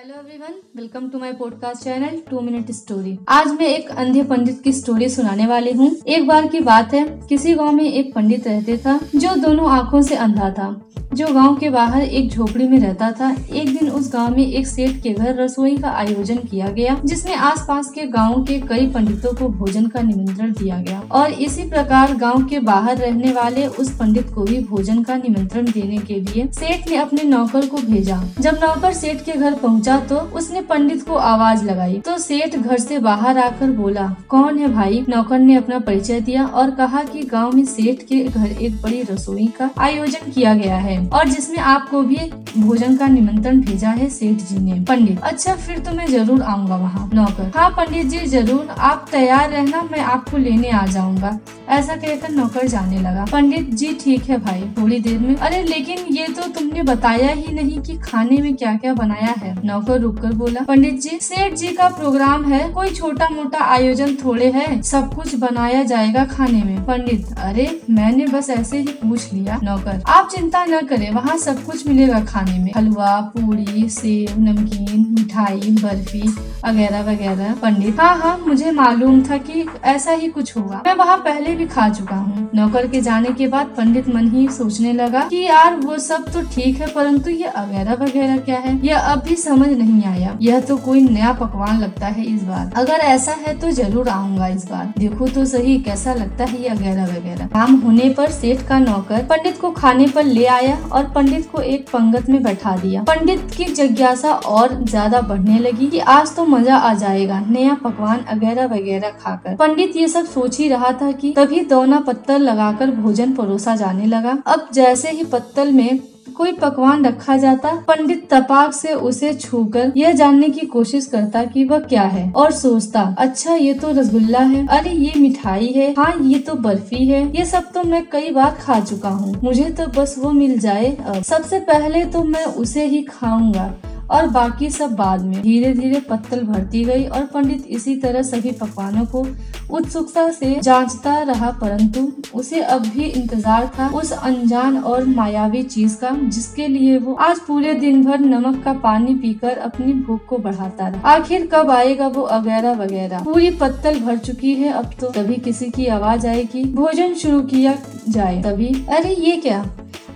Hello everyone welcome to my podcast channel two minute story आज मैं एक अंधे पंडित की स्टोरी सुनाने वाली हूँ। एक बार की बात है, किसी गाँव में एक पंडित रहते था, जो दोनों आँखों से अंधा था। जो गाँव के बाहर एक झोपड़ी में रहता था, एक दिन उस गाँव में एक सेठ के घर रसोई का आयोजन किया गया, जिसमें आसपास के गाँव के कई पंडितों को भोजन का निमंत्रण दिया गया। और इसी प्रकार गाँव के बाहर रहने वाले उस पंडित को भी भोजन का निमंत्रण देने के लिए सेठ ने अपने नौकर को भेजा। जब नौकर सेठ के घर पहुँचा तो उसने पंडित को आवाज़ लगाई। तो सेठ घर से बाहर आकर बोला, कौन है भाई? नौकर ने अपना परिचय दिया और कहा कि गाँव में सेठ के घर एक बड़ी रसोई का आयोजन किया गया है। और जिसमें आपको भी भोजन का निमंत्रण भेजा है, सेठ जी ने। पंडित अच्छा फिर तो मैं ज़रूर आऊँगा वहाँ। नौकर हाँ पंडित जी, ज़रूर। आप तैयार रहना, मैं आपको लेने आ जाऊँगा। ऐसा कहकर नौकर जाने लगा। पंडित, जी ठीक है भाई, थोड़ी देर में। अरे, लेकिन ये तो तुमने बताया ही नहीं कि खाने में क्या क्या बनाया है। नौकर रुककर बोला, पंडित जी, सेठ जी का प्रोग्राम है। कोई छोटा मोटा आयोजन थोड़े है। सब कुछ बनाया जाएगा खाने में। पंडित, अरे, मैंने बस ऐसे ही पूछ लिया। नौकर, आप चिंता न करें, वहाँ सब कुछ मिलेगा खाने में। हलवा पूरी सेब नमकीन, मिठाई, बर्फ़ी वगैरह वगैरह। पंडित हाँ हाँ मुझे मालूम था कि ऐसा ही कुछ होगा। मैं वहाँ पहले भी खा चुका हूँ। नौकर के जाने के बाद पंडित मन ही सोचने लगा कि यार वो सब तो ठीक है, परंतु ये वगैरह वगैरह क्या है? यह अब भी समझ नहीं आया। यह तो कोई नया पकवान लगता है इस बार। अगर ऐसा है तो ज़रूर आऊँगा इस बार। देखो तो सही कैसा लगता है ये वगैरह वगैरह। काम होने पर सेठ का नौकर पंडित को खाने पर ले आया और पंडित को एक पंगत में बैठा दिया। पंडित की जिज्ञासा और ज़्यादा बढ़ने लगी कि आज तो मज़ा आ जाएगा, नया पकवान वगैरह वगैरह खाकर। पंडित ये सब सोच ही रहा था कि तभी दोना पत्तल लगाकर भोजन परोसा जाने लगा। अब जैसे ही पत्तल में कोई पकवान रखा जाता, पंडित तपाक से उसे छूकर यह जानने की कोशिश करता कि वह क्या है और सोचता अच्छा ये तो रसगुल्ला है। अरे, ये मिठाई है। हाँ ये तो बर्फ़ी है। ये सब तो मैं कई बार खा चुका हूँ। मुझे तो बस वो मिल जाए। अब सबसे पहले तो मैं उसे ही खाऊँगा। और बाकी सब बाद में धीरे धीरे पत्तल भरती गई और पंडित इसी तरह सभी पकवानों को उत्सुकता से जांचता रहा, परंतु उसे अब भी इंतज़ार था उस अनजान और मायावी चीज़ का, जिसके लिए वो आज पूरे दिन भर नमक का पानी पीकर अपनी भूख को बढ़ाता रहा। आखिर कब आएगा वो वगैरह वगैरह? पूरी पत्तल भर चुकी है, अब तो तभी किसी की आवाज़ आएगी, भोजन शुरू किया जाए तभी। अरे ये क्या?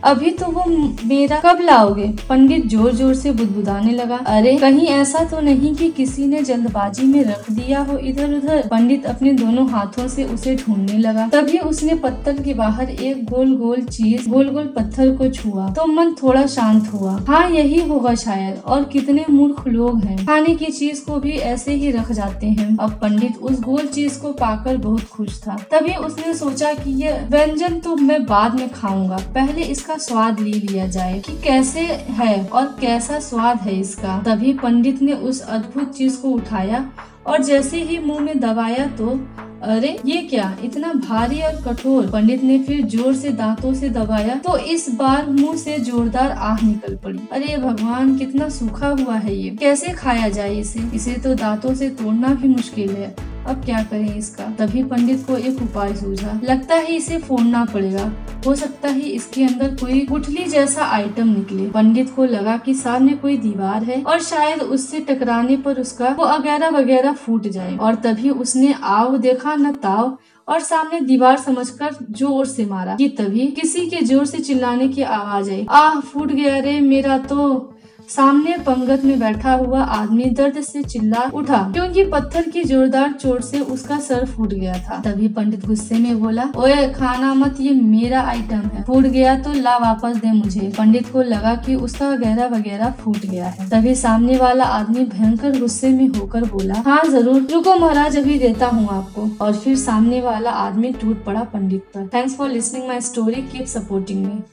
अभी तो वो मेरा कब लाओगे? पंडित ज़ोर ज़ोर से बुदबुदाने लगा। अरे, कहीं ऐसा तो नहीं कि किसी ने जल्दबाजी में रख दिया हो इधर उधर पंडित अपने दोनों हाथों से उसे ढूँढने लगा। तभी उसने पत्थर के बाहर एक गोल गोल चीज़ गोल गोल पत्थर को छुआ। तो मन थोड़ा शांत हुआ। हाँ यही होगा शायद। और कितने मूर्ख लोग हैं। खाने की चीज़ को भी ऐसे ही रख जाते हैं। अब पंडित उस गोल चीज़ को पाकर बहुत खुश था। तभी उसने सोचा कि ये व्यंजन तो मैं बाद में खाऊँगा। पहले इसका इसका स्वाद ले लिया जाए कि कैसे है और कैसा स्वाद है इसका। तभी पंडित ने उस अद्भुत चीज़ को उठाया और जैसे ही मुँह में दबाया तो अरे, ये क्या? इतना भारी और कठोर। पंडित ने फिर ज़ोर से दांतों से दबाया तो इस बार मुँह से जोरदार आह निकल पड़ी। अरे, भगवान, कितना सूखा हुआ है ये। कैसे खाया जाए इसे? इसे तो दांतों से तोड़ना भी मुश्किल है। अब क्या करें इसका? तभी पंडित को एक उपाय सूझा। लगता है इसे फोड़ना पड़ेगा। हो सकता है इसके अंदर कोई गुठली जैसा आइटम निकले। पंडित को लगा कि सामने कोई दीवार है और शायद उससे टकराने पर उसका वो वगैरह वगैरह फूट जाए। और तभी उसने आव देखा, न ताव, और सामने दीवार समझकर ज़ोर से मारा कि तभी किसी के ज़ोर से चिल्लाने की आवाज़ आई। आह, फूट गया रे मेरा तो। सामने पंगत में बैठा हुआ आदमी दर्द से चिल्ला उठा, क्योंकि पत्थर की जोरदार चोट से उसका सर फूट गया था। तभी पंडित गुस्से में बोला, ओए, खाना मत, ये मेरा आइटम है। फूट गया तो ला वापस दे मुझे। पंडित को लगा कि उसका वगैरह वगैरह फूट गया है। तभी सामने वाला आदमी भयंकर गुस्से में होकर बोला हाँ ज़रूर। रुको, महाराज, अभी देता हूँ आपको। और फिर सामने वाला आदमी टूट पड़ा पंडित पर। Thanks for listening my story keep supporting me